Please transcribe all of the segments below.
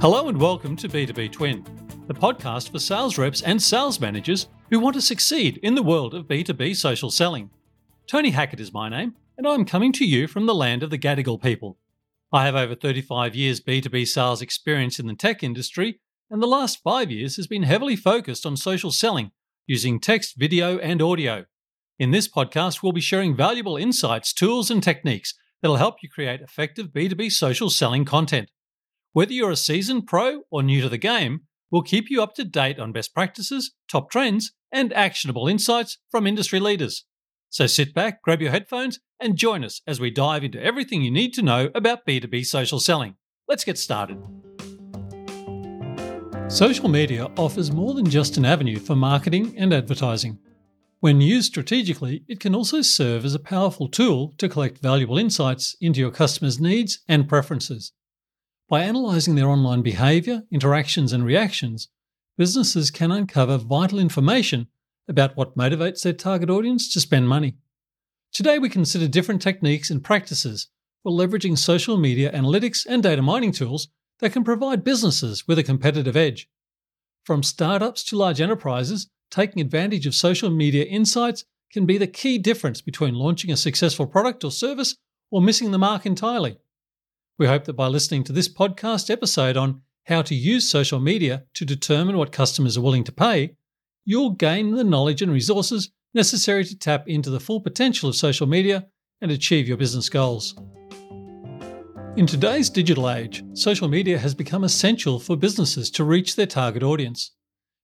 Hello and welcome to B2B Twin, the podcast for sales reps and sales managers who want to succeed in the world of B2B social selling. Tony Hackett is my name, and I'm coming to you from the land of the Gadigal people. I have over 35 years B2B sales experience in the tech industry, and the last five years has been heavily focused on social selling using text, video, and audio. In this podcast, we'll be sharing valuable insights, tools, and techniques that'll help you create effective B2B social selling content. Whether you're a seasoned pro or new to the game, we'll keep you up to date on best practices, top trends, and actionable insights from industry leaders. So sit back, grab your headphones, and join us as we dive into everything you need to know about B2B social selling. Let's get started. Social media offers more than just an avenue for marketing and advertising. When used strategically, it can also serve as a powerful tool to collect valuable insights into your customers' needs and preferences. By analysing their online behaviour, interactions, and reactions, businesses can uncover vital information about what motivates their target audience to spend money. Today, we consider different techniques and practices for leveraging social media analytics and data mining tools that can provide businesses with a competitive edge. From startups to large enterprises, taking advantage of social media insights can be the key difference between launching a successful product or service or missing the mark entirely. We hope that by listening to this podcast episode on how to use social media to determine what customers are willing to pay, you'll gain the knowledge and resources necessary to tap into the full potential of social media and achieve your business goals. In today's digital age, social media has become essential for businesses to reach their target audience.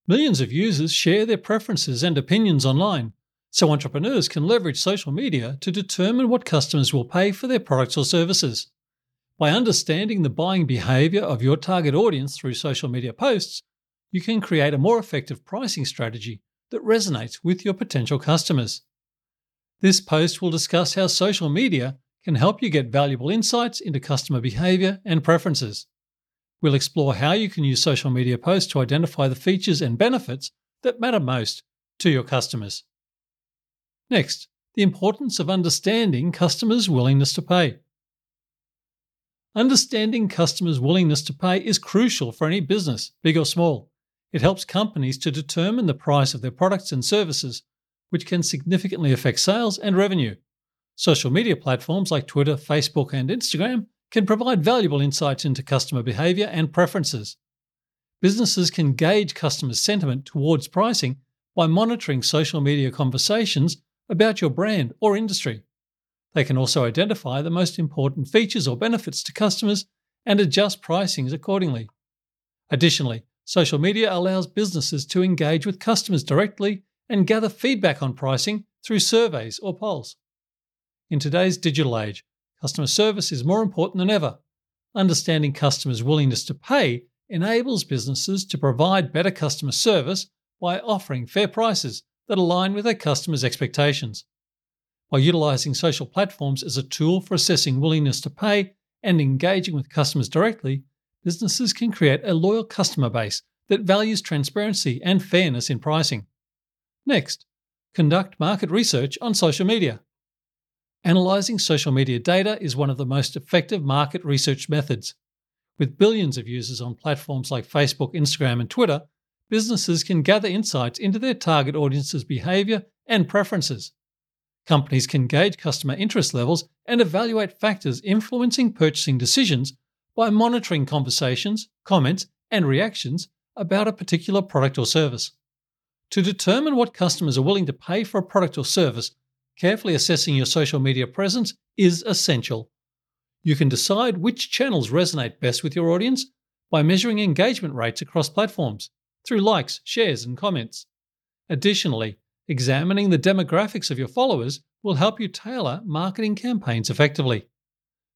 Millions of users share their preferences and opinions online, so entrepreneurs can leverage social media to determine what customers will pay for their products or services. By understanding the buying behavior of your target audience through social media posts, you can create a more effective pricing strategy that resonates with your potential customers. This post will discuss how social media can help you get valuable insights into customer behavior and preferences. We'll explore how you can use social media posts to identify the features and benefits that matter most to your customers. Next, the importance of understanding customers' willingness to pay. Understanding customers' willingness to pay is crucial for any business, big or small. It helps companies to determine the price of their products and services, which can significantly affect sales and revenue. Social media platforms like Twitter, Facebook, and Instagram can provide valuable insights into customer behavior and preferences. Businesses can gauge customers' sentiment towards pricing by monitoring social media conversations about your brand or industry. They can also identify the most important features or benefits to customers and adjust pricings accordingly. Additionally, social media allows businesses to engage with customers directly and gather feedback on pricing through surveys or polls. In today's digital age, customer service is more important than ever. Understanding customers' willingness to pay enables businesses to provide better customer service by offering fair prices that align with their customers' expectations. By utilizing social platforms as a tool for assessing willingness to pay and engaging with customers directly, businesses can create a loyal customer base that values transparency and fairness in pricing. Next, conduct market research on social media. Analyzing social media data is one of the most effective market research methods. With billions of users on platforms like Facebook, Instagram, and Twitter, businesses can gather insights into their target audience's behavior and preferences. Companies can gauge customer interest levels and evaluate factors influencing purchasing decisions by monitoring conversations, comments, and reactions about a particular product or service. To determine what customers are willing to pay for a product or service, carefully assessing your social media presence is essential. You can decide which channels resonate best with your audience by measuring engagement rates across platforms through likes, shares, and comments. Additionally, Examining the demographics of your followers will help you tailor marketing campaigns effectively.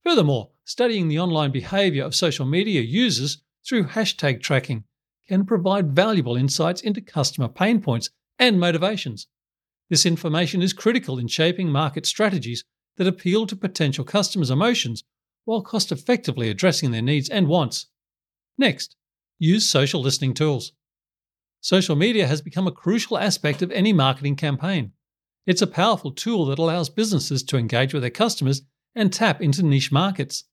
Furthermore, studying the online behavior of social media users through hashtag tracking can provide valuable insights into customer pain points and motivations. This information is critical in shaping market strategies that appeal to potential customers' emotions while cost effectively addressing their needs and wants. Next, use social listening tools. Social media has become a crucial aspect of any marketing campaign. It's a powerful tool that allows businesses to engage with their customers and tap into niche markets.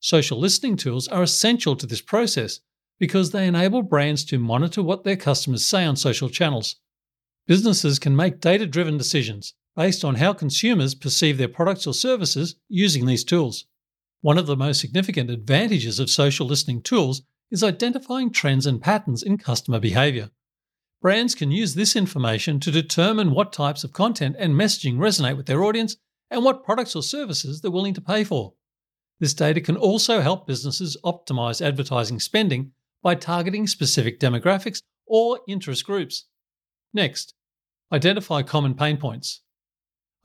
Social listening tools are essential to this process because they enable brands to monitor what their customers say on social channels. Businesses can make data driven decisions based on how consumers perceive their products or services using these tools. One of the most significant advantages of social listening tools is identifying trends and patterns in customer behavior. Brands can use this information to determine what types of content and messaging resonate with their audience and what products or services they're willing to pay for. This data can also help businesses optimize advertising spending by targeting specific demographics or interest groups. Next, identify common pain points.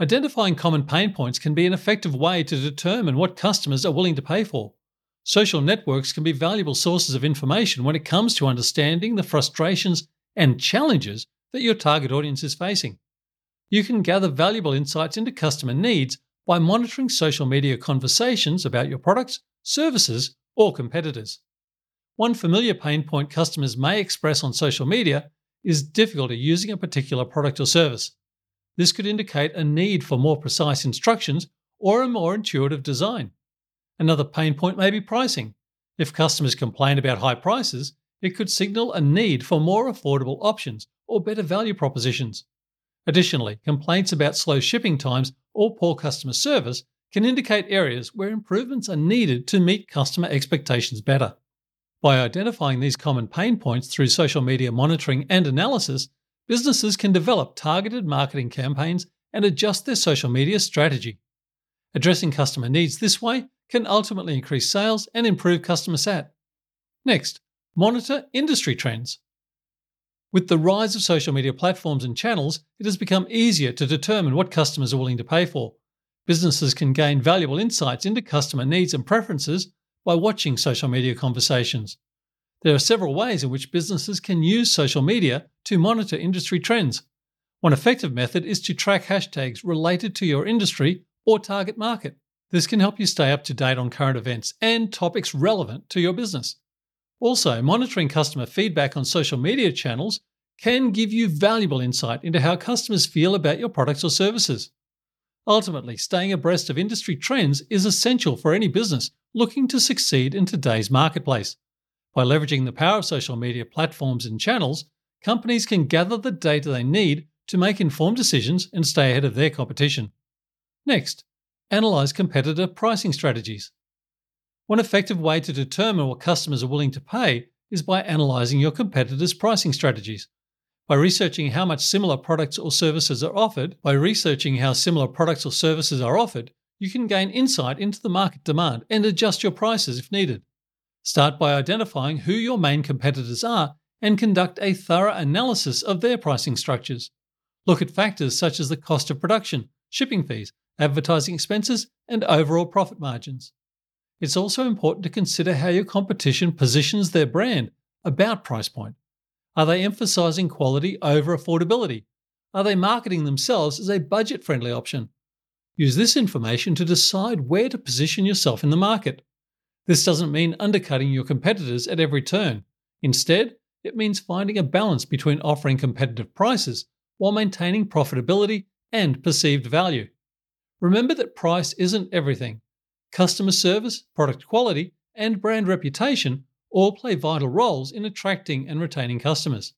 Identifying common pain points can be an effective way to determine what customers are willing to pay for. Social networks can be valuable sources of information when it comes to understanding the frustrations and challenges that your target audience is facing. You can gather valuable insights into customer needs by monitoring social media conversations about your products, services, or competitors. One familiar pain point customers may express on social media is difficulty using a particular product or service. This could indicate a need for more precise instructions or a more intuitive design. Another pain point may be pricing. If customers complain about high prices, it could signal a need for more affordable options or better value propositions. Additionally, complaints about slow shipping times or poor customer service can indicate areas where improvements are needed to meet customer expectations better. By identifying these common pain points through social media monitoring and analysis, businesses can develop targeted marketing campaigns and adjust their social media strategy. Addressing customer needs this way can ultimately increase sales and improve customer sat. Next, monitor industry trends. With the rise of social media platforms and channels, it has become easier to determine what customers are willing to pay for. Businesses can gain valuable insights into customer needs and preferences by watching social media conversations. There are several ways in which businesses can use social media to monitor industry trends. One effective method is to track hashtags related to your industry or target market. This can help you stay up to date on current events and topics relevant to your business. Also, monitoring customer feedback on social media channels can give you valuable insight into how customers feel about your products or services. Ultimately, staying abreast of industry trends is essential for any business looking to succeed in today's marketplace. By leveraging the power of social media platforms and channels, companies can gather the data they need to make informed decisions and stay ahead of their competition. Next, analyze competitor pricing strategies. One effective way to determine what customers are willing to pay is by analyzing your competitors' pricing strategies. By researching how much similar products or services are offered, by researching how similar products or services are offered, you can gain insight into the market demand and adjust your prices if needed. Start by identifying who your main competitors are and conduct a thorough analysis of their pricing structures. Look at factors such as the cost of production, shipping fees, advertising expenses, and overall profit margins. It's also important to consider how your competition positions their brand about price point. Are they emphasizing quality over affordability? Are they marketing themselves as a budget friendly option? Use this information to decide where to position yourself in the market. This doesn't mean undercutting your competitors at every turn. Instead, it means finding a balance between offering competitive prices while maintaining profitability and perceived value. Remember that price isn't everything customer service, product quality, and brand reputation all play vital roles in attracting and retaining customers.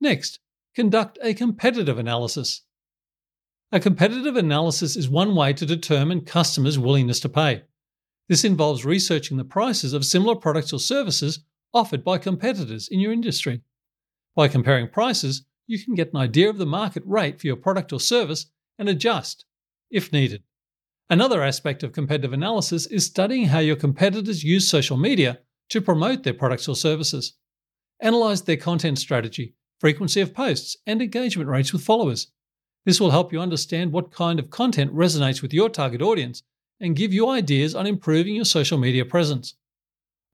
Next, conduct a competitive analysis. A competitive analysis is one way to determine customers' willingness to pay. This involves researching the prices of similar products or services offered by competitors in your industry. By comparing prices, you can get an idea of the market rate for your product or service and adjust if needed. Another aspect of competitive analysis is studying how your competitors use social media to promote their products or services. Analyze their content strategy, frequency of posts, and engagement rates with followers. This will help you understand what kind of content resonates with your target audience and give you ideas on improving your social media presence.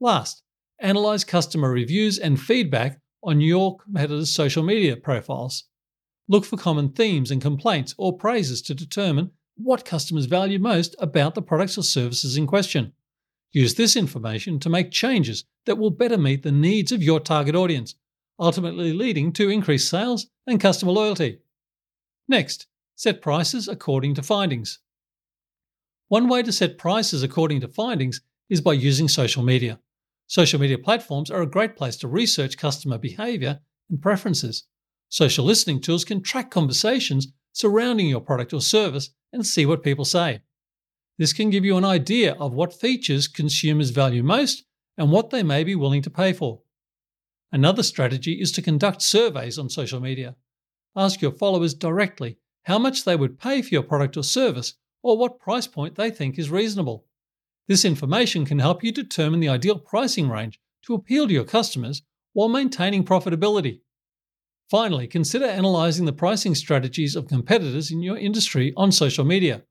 Last, analyze customer reviews and feedback on your competitors' social media profiles. Look for common themes and complaints or praises to determine what customers value most about the products or services in question. Use this information to make changes that will better meet the needs of your target audience, ultimately leading to increased sales and customer loyalty. Next, set prices according to findings. One way to set prices according to findings is by using social media. Social media platforms are a great place to research customer behavior and preferences. Social listening tools can track conversations surrounding your product or service and see what people say. This can give you an idea of what features consumers value most and what they may be willing to pay for. Another strategy is to conduct surveys on social media. Ask your followers directly how much they would pay for your product or service or what price point they think is reasonable. This information can help you determine the ideal pricing range to appeal to your customers while maintaining profitability. Finally, consider analyzing the pricing strategies of competitors in your industry on social media.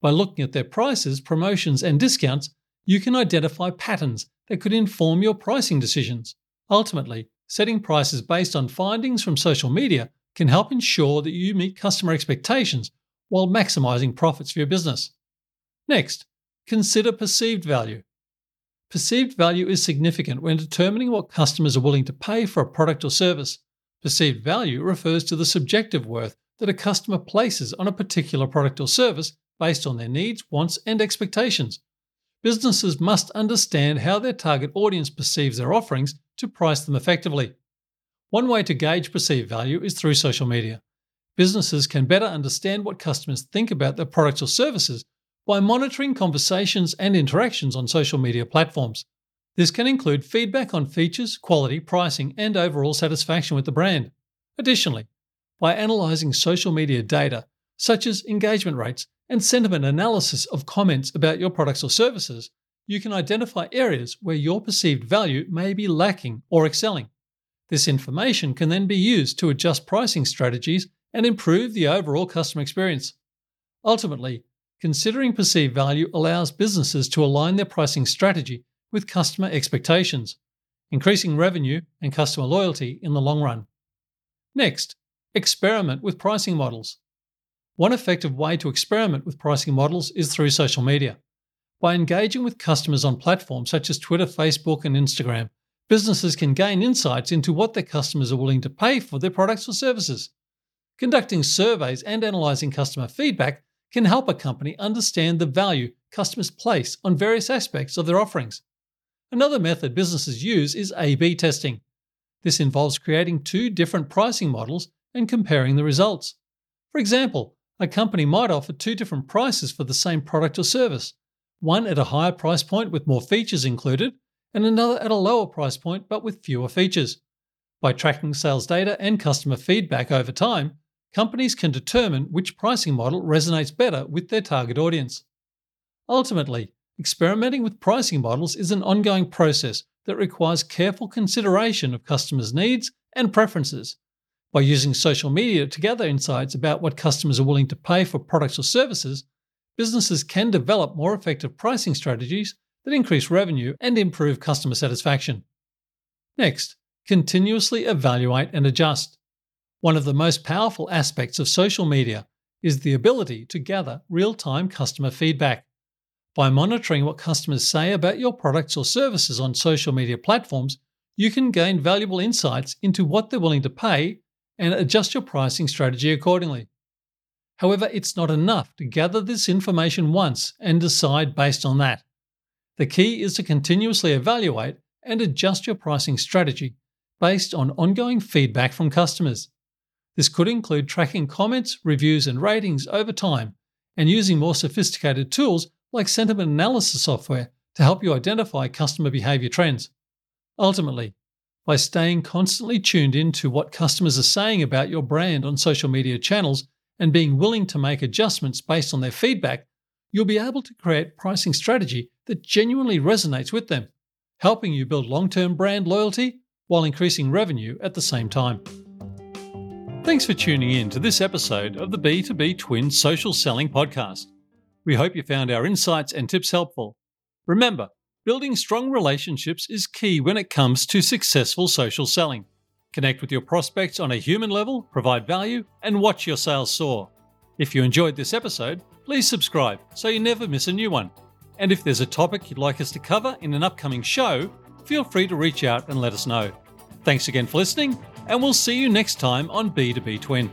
By looking at their prices, promotions, and discounts, you can identify patterns that could inform your pricing decisions. Ultimately, setting prices based on findings from social media can help ensure that you meet customer expectations while maximizing profits for your business. Next, consider perceived value. Perceived value is significant when determining what customers are willing to pay for a product or service. Perceived value refers to the subjective worth that a customer places on a particular product or service based on their needs, wants, and expectations. Businesses must understand how their target audience perceives their offerings to price them effectively. One way to gauge perceived value is through social media. Businesses can better understand what customers think about their products or services by monitoring conversations and interactions on social media platforms. This can include feedback on features, quality, pricing, and overall satisfaction with the brand. Additionally, by analysing social media data, such as engagement rates and sentiment analysis of comments about your products or services, you can identify areas where your perceived value may be lacking or excelling. This information can then be used to adjust pricing strategies and improve the overall customer experience. Ultimately, considering perceived value allows businesses to align their pricing strategy with customer expectations, increasing revenue and customer loyalty in the long run. Next, experiment with pricing models. One effective way to experiment with pricing models is through social media. By engaging with customers on platforms such as Twitter, Facebook, and Instagram, businesses can gain insights into what their customers are willing to pay for their products or services. Conducting surveys and analysing customer feedback can help a company understand the value customers place on various aspects of their offerings. Another method businesses use is A B testing. This involves creating two different pricing models and comparing the results. For example, a company might offer two different prices for the same product or service one at a higher price point with more features included, and another at a lower price point but with fewer features. By tracking sales data and customer feedback over time, companies can determine which pricing model resonates better with their target audience. Ultimately, Experimenting with pricing models is an ongoing process that requires careful consideration of customers' needs and preferences. By using social media to gather insights about what customers are willing to pay for products or services, businesses can develop more effective pricing strategies that increase revenue and improve customer satisfaction. Next, continuously evaluate and adjust. One of the most powerful aspects of social media is the ability to gather real time customer feedback. By monitoring what customers say about your products or services on social media platforms, you can gain valuable insights into what they're willing to pay and adjust your pricing strategy accordingly. However, it's not enough to gather this information once and decide based on that. The key is to continuously evaluate and adjust your pricing strategy based on ongoing feedback from customers. This could include tracking comments, reviews, and ratings over time and using more sophisticated tools like sentiment analysis software to help you identify customer behavior trends. Ultimately, by staying constantly tuned in to what customers are saying about your brand on social media channels and being willing to make adjustments based on their feedback, you'll be able to create pricing strategy that genuinely resonates with them, helping you build long-term brand loyalty while increasing revenue at the same time. Thanks for tuning in to this episode of the B2B Twin Social Selling Podcast. We hope you found our insights and tips helpful. Remember, building strong relationships is key when it comes to successful social selling. Connect with your prospects on a human level, provide value, and watch your sales soar. If you enjoyed this episode, please subscribe so you never miss a new one. And if there's a topic you'd like us to cover in an upcoming show, feel free to reach out and let us know. Thanks again for listening, and we'll see you next time on B2B Twin.